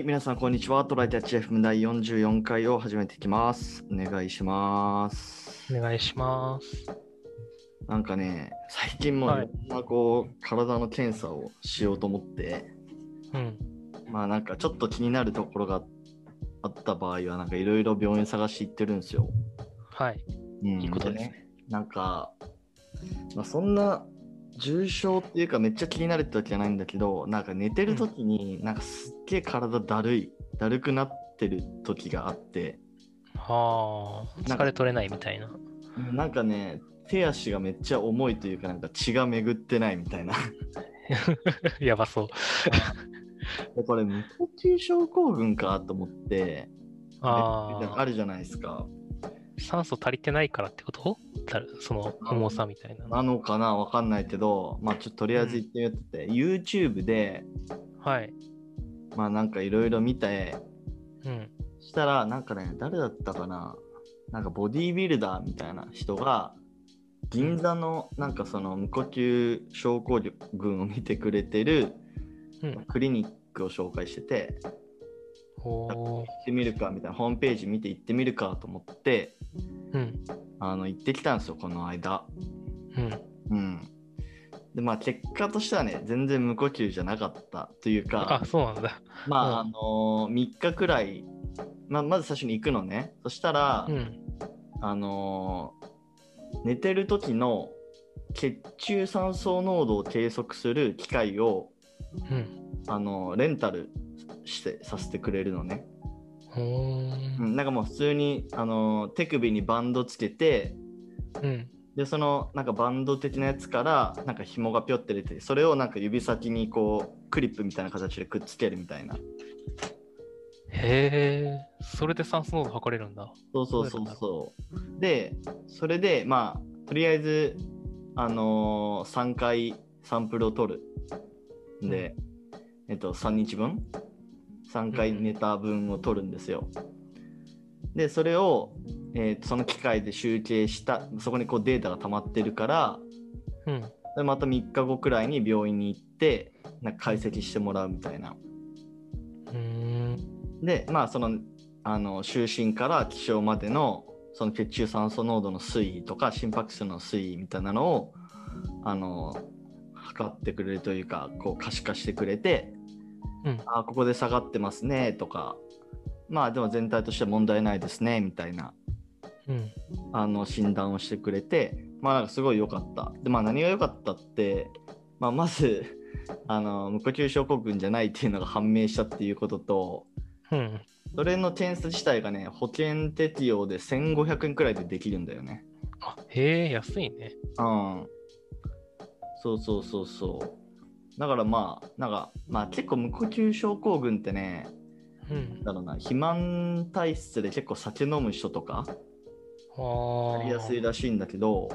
はい、皆さん、こんにちは。トライタッチ FM 第44回を始めていきます。お願いします。お願いします。なんかね、最近もはいいろんなこう、体の検査をしようと思って、うん。まあなんかちょっと気になるところがあった場合は、なんかいろいろ病院探し行ってるんですよ。はい。うん、いいことですね。ね。なんか、まあ、そんな重症っていうかめっちゃ気になるってわけじゃないんだけど、なんか寝てる時になんかすっげえ体だるい、だるくなってる時があって、はあ、疲れ取れないみたいな。なんかね、手足がめっちゃ重いというか、なんか血が巡ってないみたいな。やばそう。でこれ、無呼吸症候群かと思って、ああ、あるじゃないですか。酸素足りてないからってこと？だその重さみたいな。なのかな？わかんないけど、まあちょっととりあえず言ってみようってて、YouTube で、はい。まあなんかいろいろ見て、うん。したら、なんかね、誰だったかな？なんかボディービルダーみたいな人が、銀座のなんかその無呼吸症候群を見てくれてるうん。クリニックを紹介してて、おー行ってみるかみたいな、ホームページ見て行ってみるかと思って、うん。あの行ってきたんですよ、この間。うん。うん。で、まあ結果としてはね、全然無呼吸じゃなかったというかあ、、そうなんだ。まあ、うんあのー、3日くらい、まあ、まず最初に行くのね。そしたら、うん。あのー寝てる時の血中酸素濃度を計測する機械を、うん。あのーレンタルしてさせてくれるのね。うんん、なんかもう普通に、あのー手首にバンドつけてうん。でそのなんかバンド的なやつからなんか紐がぴょって出てそれをなんか指先にこうクリップみたいな形でくっつけるみたいな。へえ、それで酸素濃度測れるんだ。そうそうそうそう。でそれでまあとりあえずあのー3回サンプルを取る。で、えっと3日分3回寝た分を取るんですよ、でそれを、えーとその機械で集計したそこにこうデータが溜まってるからうん。でまた3日後くらいに病院に行ってなんか解析してもらうみたいな。でまあそのあの就寝から起床までのその血中酸素濃度の推移とか心拍数の推移みたいなのをあの測ってくれるというかこう可視化してくれて、うんあここで下がってますねとかまあでも全体として問題ないですねみたいなうん。あの診断をしてくれてまあなんかすごい良かったでまあ何が良かったって、まあ、まず あの無呼吸症候群じゃないっていうのが判明したっていうこととうん。それの点数自体がね、保険適用で1500円くらいでできるんだよね。あ、へえ、安いね。うん。そうそうそうそう。だからまあ、なんか、まあ結構無呼吸症候群ってね、うん。だろうな、肥満体質で結構酒飲む人とか、ああ。やりやすいらしいんだけど、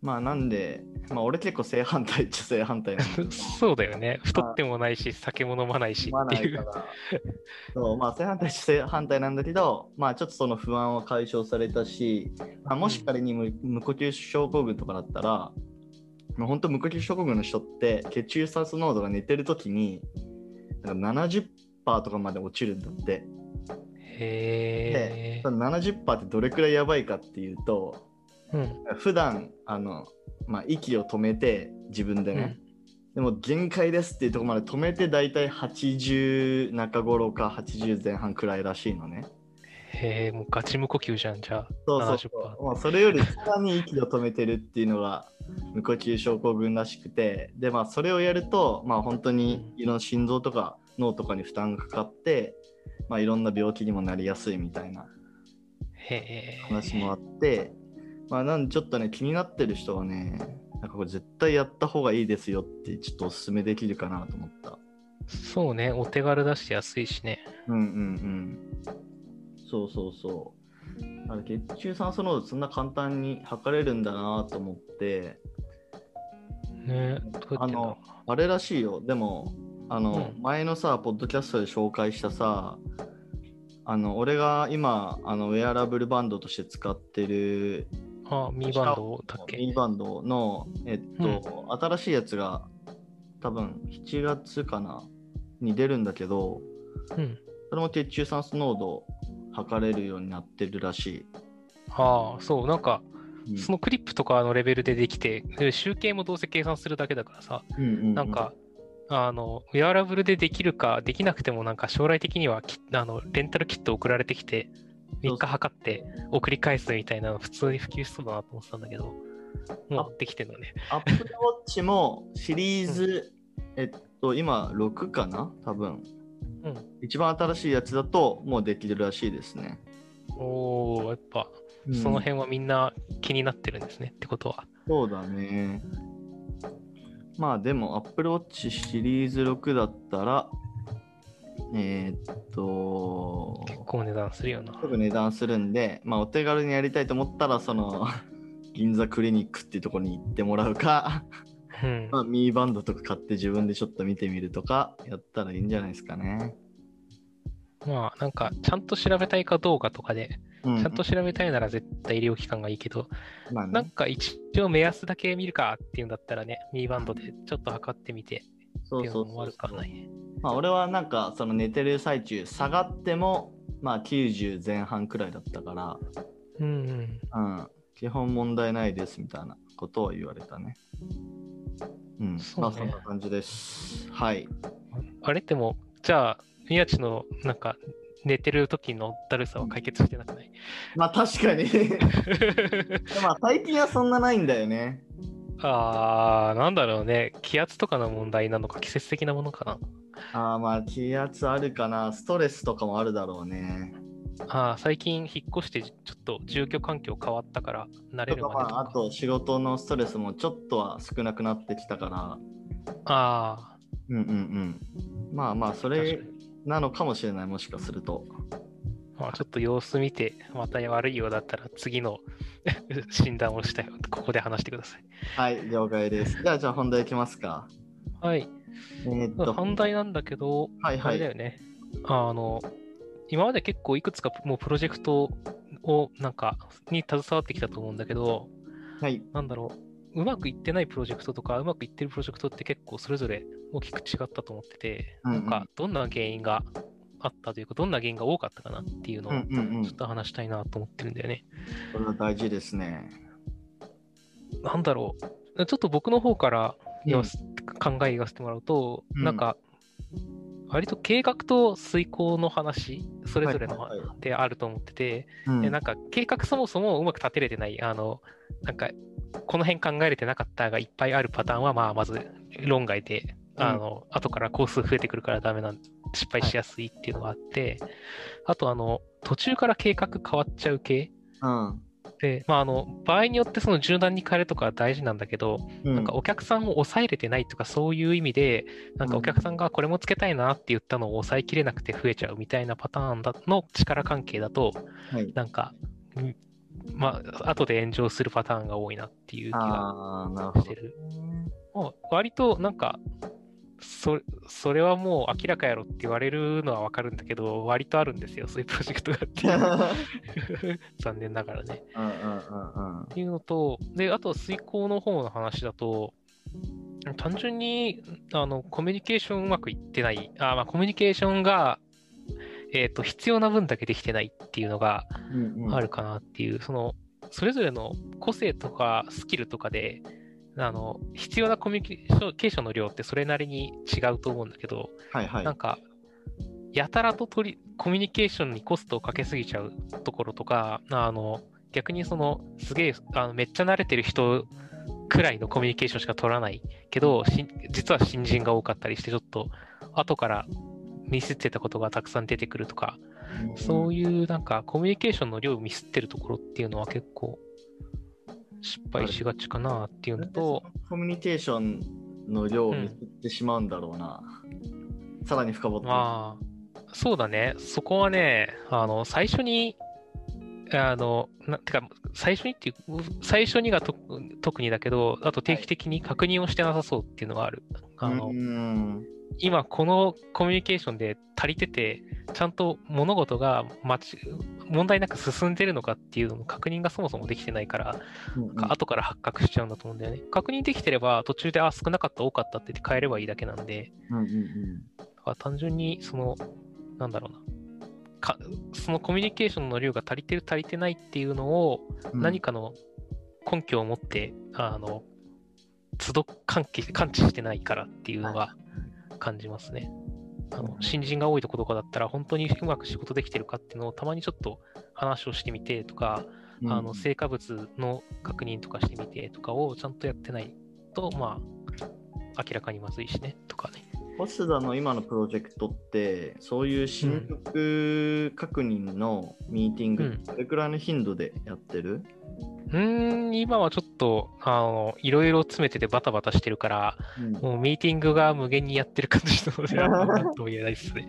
まあなんで、まあ俺結構正反対っちゃ正反対なんだけど。そうだよね。太ってもないし、酒も飲まないしっていう。そう、まあ、正反対し正反対なんだけど、まあ、ちょっとその不安は解消されたし、まあ、もし仮に無無呼吸症候群とかだったら、本当無呼吸症候群の人って血中酸素濃度が寝てる時になんか70%とかまで落ちるんだって。へえ。その70%ってどれくらいやばいかっていうと、うん。普段あの、まあ、息を止めて自分でね、でも限界ですっていうところまで止めて大体80中頃か80前半くらいらしいのね。へえ、もうガチ無呼吸じゃん、じゃあ。そうそうそう。まあ、それよりさらに息を止めてるっていうのが無呼吸症候群らしくて、で、まあ、それをやると、まあ、本当にいろんな心臓とか脳とかに負担がかかって、まあ、いろんな病気にもなりやすいみたいな。話もあって、まあ、なんでちょっとね、気になってる人はね、なんかこれ絶対やった方がいいですよってちょっとおすすめできるかなと思った。そうね、お手軽だし安いしね。うんうんうん。そうそうそう。あの血中酸素濃度そんな簡単に測れるんだなと思って、ねあのあれらしいよ。でも、あの、うん。前のさ、ポッドキャストで紹介したさ、あの俺が今あのウェアラブルバンドとして使ってるあ、ミーバンドだっけ？ミーバンドの、えっと新しいやつが多分7月かな？に出るんだけど、うん。それも血中酸素濃度を測れるようになってるらしい。ああ、そう、なんか、うんそのクリップとかのレベルでできて、で集計もどうせ計算するだけだからさ、うんうんうんなんか、あの、ウェアラブルでできるか、できなくても、なんか将来的にはきあのレンタルキット送られてきて、3日測って送り返すみたいなの普通に普及しそうだなと思ってたんだけど、もうできてるのね。アップルウォッチもシリーズ、えっと、今6かな？多分。うん。一番新しいやつだともうできるらしいですね。おおやっぱ、その辺はみんな気になってるんですね、ってことは。そうだね。まあでも Apple Watch シリーズ6だったら、えーっと、結構値段するよな。結構値段するんで、まあお手軽にやりたいと思ったら、その、銀座クリニックっていうところに行ってもらうか、うんま。あ、ミーバンドとか買って自分でちょっと見てみるとかやったらいいんじゃないですかね。まあ、なんか、ちゃんと調べたいかどうかとかで、うんちゃんと調べたいなら絶対医療機関がいいけど、まあねなんか一応目安だけ見るかっていうんだったらね、ミーバンドでちょっと測ってみてそうそうそうっていうのも。まあ、俺はなんかその寝てる最中下がってもまあ90前半くらいだったから、うんうん。うん、基本問題ないですみたいなことを言われたね。うん、そまあそんな感じです。はい。あれ？でも、じゃあ、宮地のなんか寝てる時のだるさは解決してなくない？まあ確かに。まあ最近はそんなないんだよね。あー、なんだろうね。気圧とかの問題なのか、季節的なものかな。ああまあ気圧あるかな。ストレスとかもあるだろうね。あー最近引っ越してちょっと住居環境変わったから慣れるまでとか。あと仕事のストレスもちょっとは少なくなってきたから。あうんうんうん。まあまあそれ。なのかもしれないもしかすると。まあ、ちょっと様子見て、また悪いようだったら次の 診断をしたよ。ここで話してください。はい、了解です。じゃあじゃあ本題いきますか。はい。えーっと、反対なんだけど、はいはいあれだよね。あの、今まで結構いくつかもうプロジェクトをなんかに携わってきたと思うんだけど、はい。なんだろう、うまくいってないプロジェクトとか、うまくいってるプロジェクトって結構それぞれ大きく違ったと思ってて、うんうんなんかどんな原因があったというか、どんな原因が多かったかなっていうのをちょっと話したいなと思ってるんだよね。これは大事ですね。なんだろう、ちょっと僕の方からうんす考え言わせてもらうと、うんなんか、割と計画と遂行の話、それぞれのはいはいはであると思ってて、うんでなんか計画そもそもうまく立てれてない、あの、なんか、この辺考えれてなかったがいっぱいあるパターンは、まあ、まず論外で、あの、後から工数増えてくるからダメなん、失敗しやすいっていうのがあって、あと、あの、途中から計画変わっちゃう系うん。で、まあ、あの、場合によってその柔軟に変えるとかは大事なんだけど、うんなんかお客さんを抑えれてないとかそういう意味で、なんかお客さんがこれもつけたいなって言ったのを抑えきれなくて増えちゃうみたいなパターンだの力関係だと、はい。なんか、んまあ、後で炎上するパターンが多いなっていう気が。してる。割となんか、そそれはもう明らかやろって言われるのはわかるんだけど、割とあるんですよ、そういうプロジェクトがっていう。残念ながらね。うんうんうんうんっていうのと、で、あと遂行の方の話だと、単純にあのコミュニケーションうまくいってない、あまあ、コミュニケーションが、えー、と必要な分だけできてないっていうのがうんうんあるかなっていう、そのそれぞれの個性とかスキルとかで、あの必要なコミュニケーションの量ってそれなりに違うと思うんだけど、はいはいなん。か、やたらと取りコミュニケーションにコストをかけすぎちゃうところとか、あの逆にそのすげえあのめっちゃ慣れてる人くらいのコミュニケーションしか取らないけど、し実は新人が多かったりして、ちょっと後からミスってたことがたくさん出てくるとか、そういうなんかコミュニケーションの量をミスってるところっていうのは結構失敗しがちかなっていうのと、コミュニケーションの量を見せてしまうんだろうな。さらに深掘って。まあ、そうだね。そこはね、あの、最初に、あの、なてか、最初にっていう、最初にがと特にだけど、あと定期的に確認をしてなさそうっていうのがある。あの、うん今このコミュニケーションで足りてて、ちゃんと物事が問題なく進んでるのかっていうのの確認がそもそもできてないから、うんうん後から発覚しちゃうんだと思うんだよね。確認できてれば途中で、あ、少なかった、多かったって言って変えればいいだけなんで、うんうんから単純に、その、なんだろうな。かそのコミュニケーションの量が足りてる足りてないっていうのを何かの根拠を持って、あの都度関係感知してないからっていうのが感じますね。あの新人が多いところとかだったら本当にうまく仕事できてるかっていうのをたまにちょっと話をしてみてとか、うんあの成果物の確認とかしてみてとかをちゃんとやってないとまあ明らかにまずいしねとかね。星田の今のプロジェクトってそういう進捗確認のミーティング、うん。どれくらいの頻度でやってる、うーん、今はちょっと、あの、いろいろ詰めててバタバタしてるから、うん。もうミーティングが無限にやってる感じなので、なんとも言えないですね。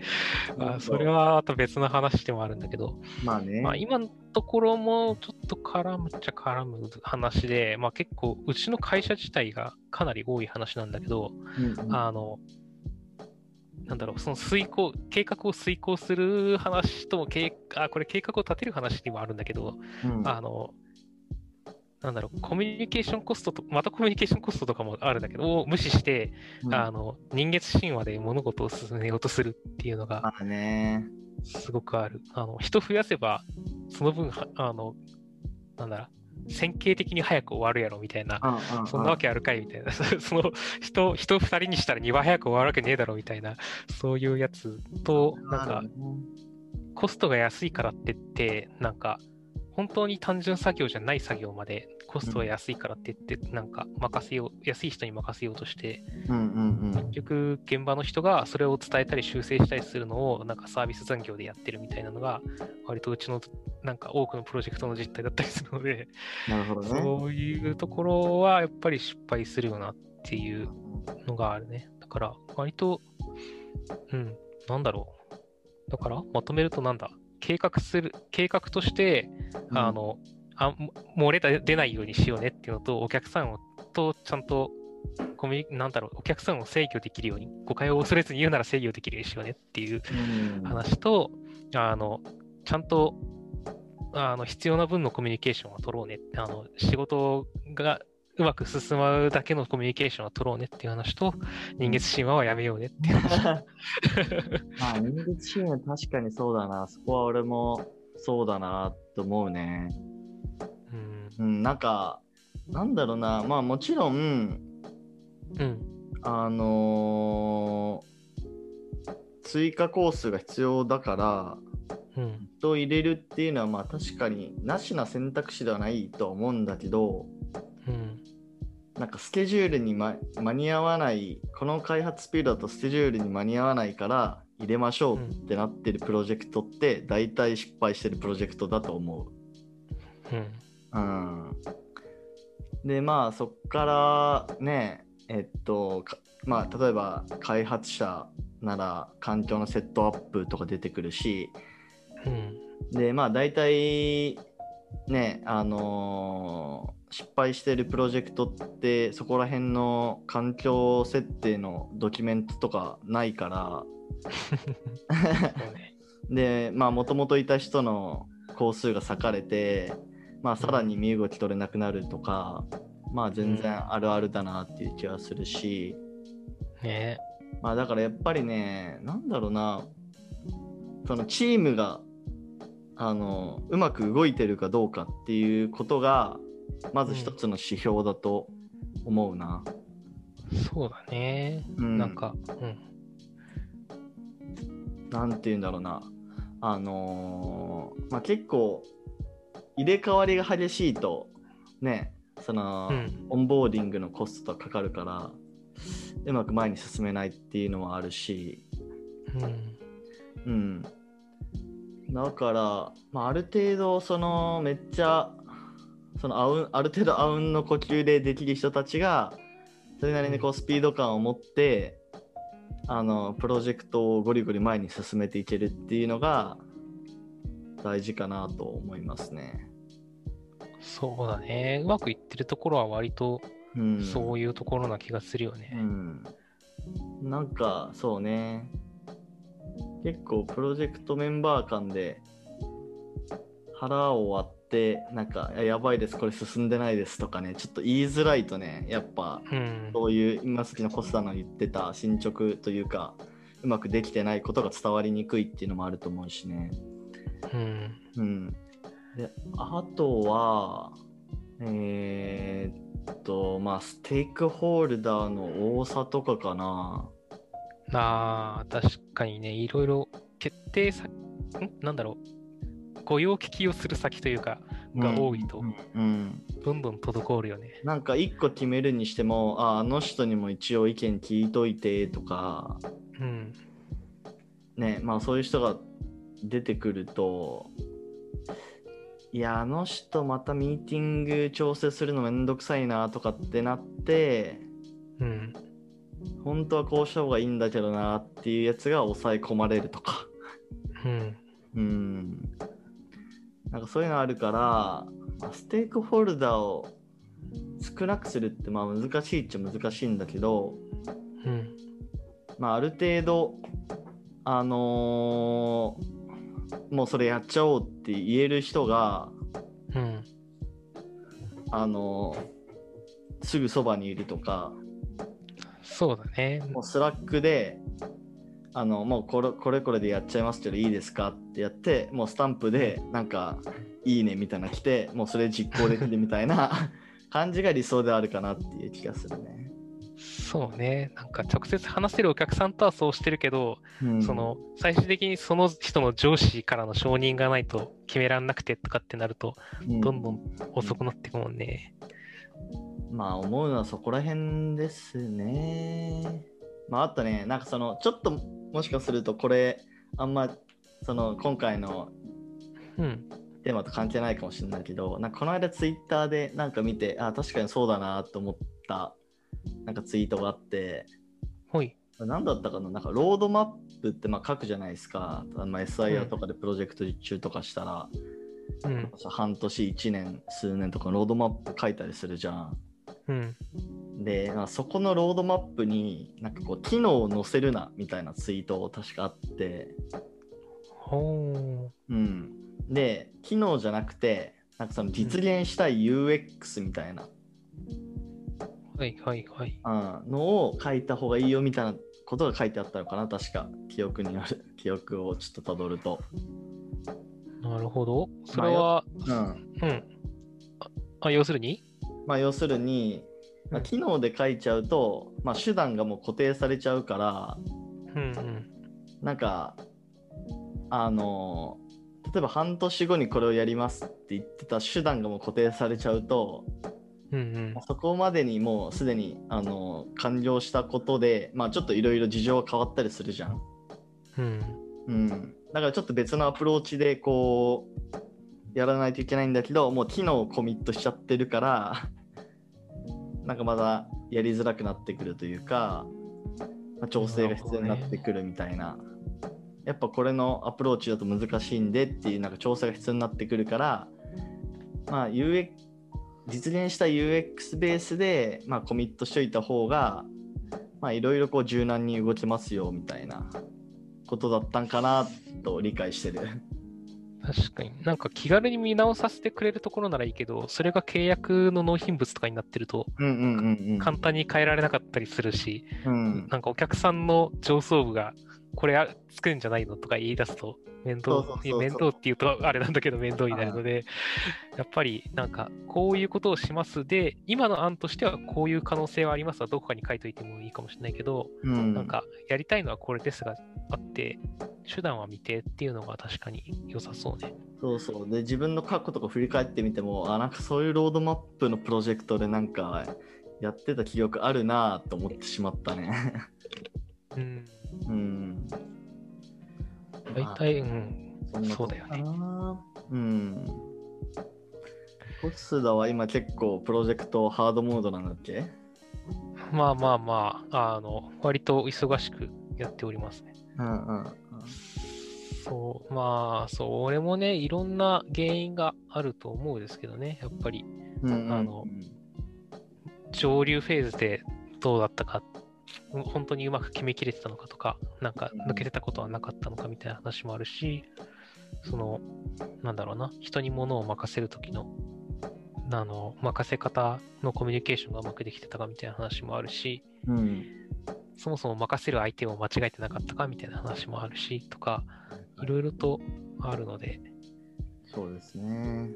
まあ、それはまた別の話でもあるんだけど、まあね、まあ、今のところもちょっと絡むっちゃ絡む話で、まあ結構、うちの会社自体がかなり多い話なんだけど、うんうん。あの、なんだろう、その遂行、計画を遂行する話とも計、あ、これ計画を立てる話にもあるんだけど、うん。あの、なんだろう、コミュニケーションコストと、またコミュニケーションコストとかもあるんだけど、を無視して、うん。あの、人月神話で物事を進めようとするっていうのがすごくある。あの、人増やせば、その分、はあの、なんだろう、線形的に早く終わるやろみたいな、うんうんそんなわけあるかいみたいな、その人、人二人にしたら2倍早く終わるわけねえだろみたいな、そういうやつと、なんか、コストが安いからって言って、なんか、本当に単純作業じゃない作業までコストが安いからって言って、なんか任せよう、安い人に任せようとして、結局現場の人がそれを伝えたり修正したりするのをなんかサービス残業でやってるみたいなのが、割とうちのなんか多くのプロジェクトの実態だったりするので、なるほどね。そういうところはやっぱり失敗するよなっていうのがあるね。だから割と、うん、なんだろう。だからまとめるとなんだ、計画する、計画として、あの、あも漏れ出ないようにしようねっていうのと、お客さんをとちゃんとコミなんだろう、お客さんを制御できるように、誤解を恐れずに言うなら制御できるようにしようねっていううん。話と、あの、ちゃんと、あの、必要な分のコミュニケーションは取ろうね。って、あの、仕事がうまく進むだけのコミュニケーションは取ろうねっていう話と、人月神話はやめようねっていう話。まあ、人間チーム確かにそうだな。そこは俺もそうだなと思うね。うん。うん、なんか、なんだろうな。まあもちろん、うん。あのー追加コースが必要だから、うん。人を入れるっていうのはまあ確かになしな選択肢ではないとは思うんだけど、うん。なんかスケジュールに、ま、間に合わない、この開発スピードだとスケジュールに間に合わないから入れましょうってなってるプロジェクトって大体失敗してるプロジェクトだと思う。うん。うん、でまあそっからねえっとかまあ例えば開発者なら環境のセットアップとか出てくるしうん。でまあ大体ねあのー失敗してるプロジェクトってそこら辺の環境設定のドキュメントとかないから。でまあもともといた人の工数が割かれてまあさらに身動き取れなくなるとか、まあ全然あるあるだなっていう気はするし、ね。まあだからやっぱりねなんだろうな。そのチームがあのうまく動いてるかどうかっていうことがまず一つの指標だと思うな。そうだね。うんなんか、うん。なんて言うんだろうな。あのーまあ、結構入れ替わりが激しいとねその、うんオンボーディングのコストがかかるからうまく前に進めないっていうのはあるし、うん。うん、だから、まあ、ある程度そのめっちゃそのあうんある程度あうんの呼吸でできる人たちがそれなりにこうスピード感を持ってあのプロジェクトをゴリゴリ前に進めていけるっていうのが大事かなと思いますね。そうだね。うまくいってるところは割とうん、そういうところな気がするようね。ん、なんかそうね結構プロジェクトメンバー間で腹を割ってなんかややばいですこれ進んでないですとかねちょっと言いづらいとねやっぱうん。そういう今さっきのコスタの言ってた進捗というかうまくできてないことが伝わりにくいっていうのもあると思うしね。うん。うん、であとは、えーっと、まあ、ステークホルダーの多さとかかな。ああ、確かにね、いろいろ決定さ、ん？なんだろう。御用聞きをする先というか、が多いとう、んうんどんどん滞るよね。なんか一個決めるにしてもああの人にも一応意見聞いといてとかうん。ねまあそういう人が出てくるといやあの人またミーティング調整するのめんどくさいなとかってなってうん。本当はこうした方がいいんだけどなっていうやつが抑え込まれるとかうん。うんなんかそういうのあるから、まあステークホルダーを少なくするってまあ難しいっちゃ難しいんだけど、うん。まあ、ある程度、あのーもうそれやっちゃおうって言える人が、うん。あのーすぐそばにいるとか、そうだね。もう Slack で、あのもうこれこれこれでやっちゃいますけどいいですかってやって、もうスタンプでなんかいいねみたいなの来て、もうそれ実行できるみたいな 感じが理想であるかなっていう気がするね。そうね。なんか直接話せるお客さんとはそうしてるけど、うんその最終的にその人の上司からの承認がないと決めらんなくてとかってなると、うんどんどん遅くなっていくもんね。まあ思うのはそこら辺ですね。まああとね、なんかそのちょっともしかするとこれあんまその今回のうん。テーマと関係ないかもしれないけど、なんかこの間ツイッターでなんか見て、あ確かにそうだなと思ったなんかツイートがあって、ほい。何だったかななんかロードマップってまあ書くじゃないですか。まあ、SIR とかでプロジェクト実中とかしたら、うん。半年、1年、数年とかロードマップ書いたりするじゃん。うん。で、まあ、そこのロードマップになんかこう機能を載せるなみたいなツイート確かあって、ほうん、で機能じゃなくてなんかその実現したい UX みたいな、う。はいはいはい。うん、のを書いた方がいいよみたいなことが書いてあったのかな確か記憶にある記憶をちょっとたどると、なるほど。それは、うんうん。あ、あ要するに？まあ、要するに、まあ、機能で書いちゃうと、まあ、手段がもう固定されちゃうからうんうん。なんかあの例えば半年後にこれをやりますって言ってた手段がもう固定されちゃうとうんうん。そこまでにもうすでにあの完了したことで、まあ、ちょっといろいろ事情が変わったりするじゃん。うん。うん、だからちょっと別のアプローチでこうやらないといけないんだけどもう機能をコミットしちゃってるから なんかまだやりづらくなってくるというか、まあ調整が必要になってくるみたいなやっぱこれのアプローチだと難しいんでっていうなんか調整が必要になってくるからまあ UX 実現した UX ベースで、まあ、コミットしといた方がいろいろ柔軟に動けますよみたいなことだったんかなと理解してる。確かになんか気軽に見直させてくれるところならいいけど、それが契約の納品物とかになってると。簡単に変えられなかったりするし、うん、なんかお客さんの上層部が、これあ作るんじゃないのとか言い出すと、面倒面倒っていうとあれなんだけど面倒になるので、やっぱりなんかこういうことをします。で、今の案としてはこういう可能性はありますはどこかに書いといてもいいかもしれないけど、うん、なんかやりたいのはこれですがあって、手段は未定っていうのが確かに良さそうね。そうそう。で自分の過去とか振り返ってみてもあなんかそういうロードマップのプロジェクトでなんかやってた記憶あるなと思ってしまったね。うん。うん。大体、うん。そんなそうだよね。うん。コスダは今結構プロジェクトハードモードなんだっけ？まあまあまあ、あの、割と忙しくやっておりますね。うんうんそう、まあ、そう、俺もね、いろんな原因があると思うんですけどね、やっぱりうんうん。あの上流フェーズでどうだったか、うん本当にうまく決めきれてたのかとか、なんか抜けてたことはなかったのかみたいな話もあるし、その、なんだろうな、人に物を任せるときの、あの、任せ方のコミュニケーションがうまくできてたかみたいな話もあるし、うん。そもそも任せる相手を間違えてなかったかみたいな話もあるし、とか、いろいろとあるので、そうですね。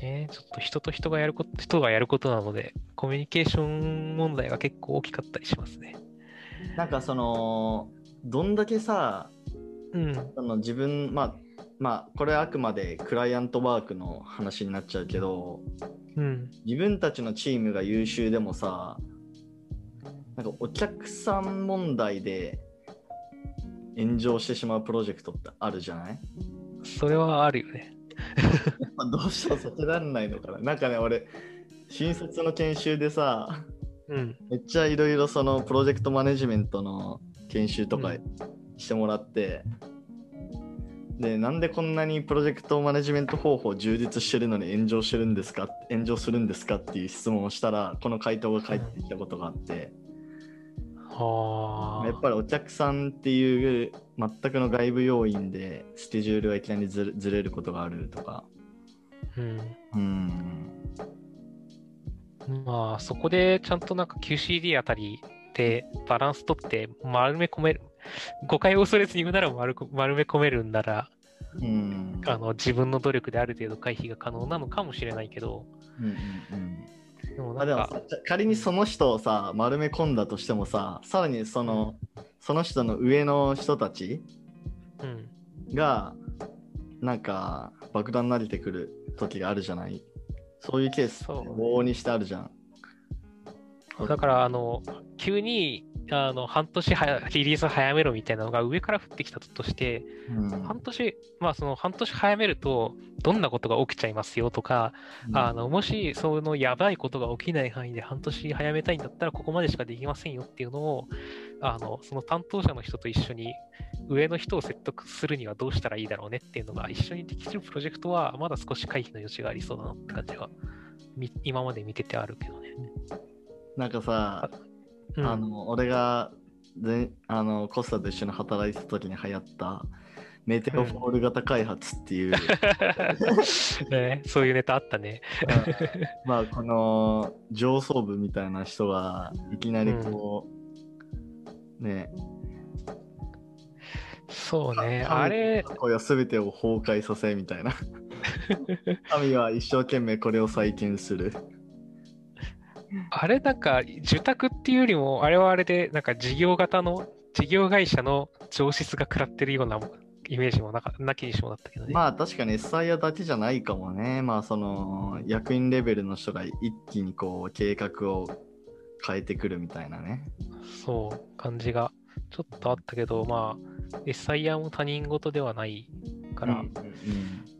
ね、ちょっと人と人がやること、人がやることなので、コミュニケーション問題が結構大きかったりしますね。なんかその、どんだけさ、うん。その自分、まあ、まあ、これはあくまでクライアントワークの話になっちゃうけど、うん。自分たちのチームが優秀でもさ、なんかお客さん問題で炎上してしまうプロジェクトってあるじゃない？それはあるよね。まあどうしても避けられないのかな。なんかね、俺、新卒の研修でさ、うん。めっちゃいろいろそのプロジェクトマネジメントの研修とかうんしてもらって、で、なんでこんなにプロジェクトマネジメント方法充実してるのに炎上してるんですか？炎上するんですかっていう質問をしたら、この回答が返ってきたことがあって、はあ。やっぱりお客さんっていう全くの外部要因でスケジュールがいきなりずれずれることがあるとか。うん。うん。まあ、そこでちゃんとなんか QCD あたりでバランス取って丸め込める。誤解を恐れずに言うなら丸こ丸め込めるんなら、うん。あの自分の努力である程度回避が可能なのかもしれないけど、うんうんうん。でもなんか、さ仮にその人をさ丸め込んだとしてもささらにその、その人の上の人たちうん。がなんか爆弾慣れてくる時があるじゃない？そういうケース往々にしてあるじゃん。だから、あの、急に、あの、半年はリリース早めろみたいなのが上から降ってきたとして、うん。半年、まあその半年早めると、どんなことが起きちゃいますよとか、あの、もし、そのやばいことが起きない範囲で半年早めたいんだったら、ここまでしかできませんよっていうのを、あの、その担当者の人と一緒に、上の人を説得するにはどうしたらいいだろうねっていうのが一緒にできるプロジェクトは、まだ少し回避の余地がありそうだなって感じが、み今まで見ててあるけどね。なんかさ、うんあの俺がぜあのコスタと一緒に働いてた時に流行ったメテオフォール型開発っていう、ね、そういうネタあったね。まあこの上層部みたいな人がいきなりこう、ね。そうね、神あれ、これは全てを崩壊させみたいな。神は一生懸命これを再建する。あれなんか、受託っていうよりも、あれはあれで、なんか事業型の、事業会社の上質が食らってるようなイメージもなかなきにしもなったけどね。まあ確かに SIR だけじゃないかもね。まあその役員レベルの人が一気にこう計画を変えてくるみたいなね。そう、感じがちょっとあったけど、まあ、SIR も他人事ではないから、うんうん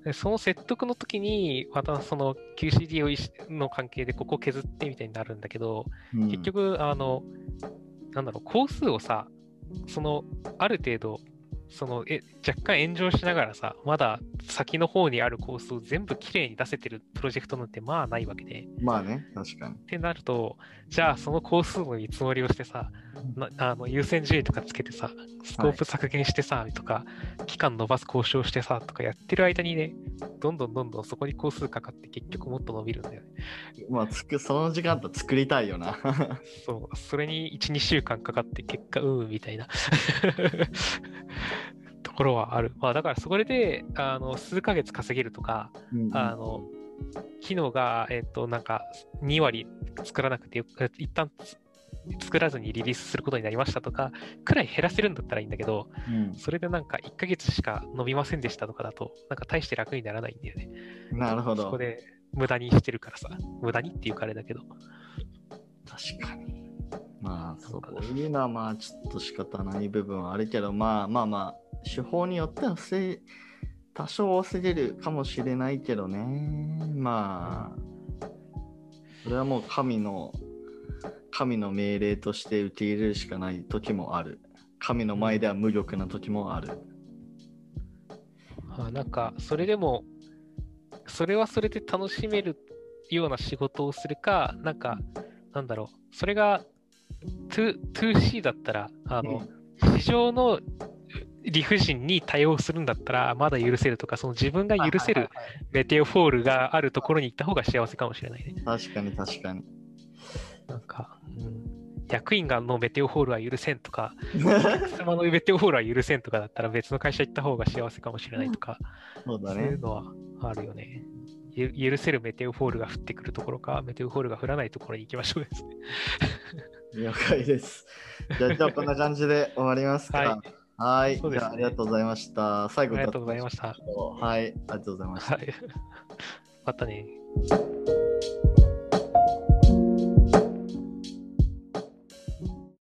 でその説得の時に、またその QCD をの関係でここ削ってみたいになるんだけど、うん。結局、あの、なんだろう、工数をさ、その、ある程度、そのえ若干炎上しながらさ、まだ先の方にあるコースを全部きれいに出せてるプロジェクトなんてまあないわけで。まあね確かにってなると、じゃあその工数の見積もりをしてさ、なあの優先順位とかつけてさ、スコープ削減してさ、とか、期間伸ばす交渉してさ、とかやってる間にね、どんどんどんどんそこに工数かかって結局もっと伸びるんだよね。まあつくその時間だったら作りたいよなそう、それに1、2週間かかって結果、うん、みたいなところはある。まあだからそれで、あの、数ヶ月稼げるとか、うんあの、機能が、えっ、と、なんか、2割作らなくて一旦つ作らずにリリースすることになりましたとか、くらい減らせるんだったらいいんだけど、うんそれでなんか1ヶ月しか伸びませんでしたとかだと、なんか大して楽にならないんだよね。なるほどそこで無駄にしてるからさ、無駄にっていうかあれだけど。確かにまあそういうのはまあちょっと仕方ない部分はあるけどまあまあまあ手法によっては防い多少防げるかもしれないけどね。まあそれはもう神の神の命令として受け入れるしかない時もある。神の前では無力な時もある。あなんか、それでも、それはそれで楽しめるような仕事をするか、なんか、なんだろう、それが 2- 2C だったら、あの、市場の理不尽に対応するんだったら、まだ許せるとか、その自分が許せるメテオフォールがあるところに行った方が幸せかもしれないね。確かに確かになんか、うん、役員がのメテオホールは許せんとか、お 客様のメテオホールは許せんとかだったら別の会社行った方が幸せかもしれないとか、そうだね。そういうのはあるよね。ゆ許せるメテオフォールが降ってくるところか、メテオフォールが降らないところに行きましょうですね。了解です。じゃあ、今日こんな感じで終わりますか。はいはい。そうですねじゃあ、ありがとうございました。最後ありがとうございました。はい。ありがとうございました。はい。またね。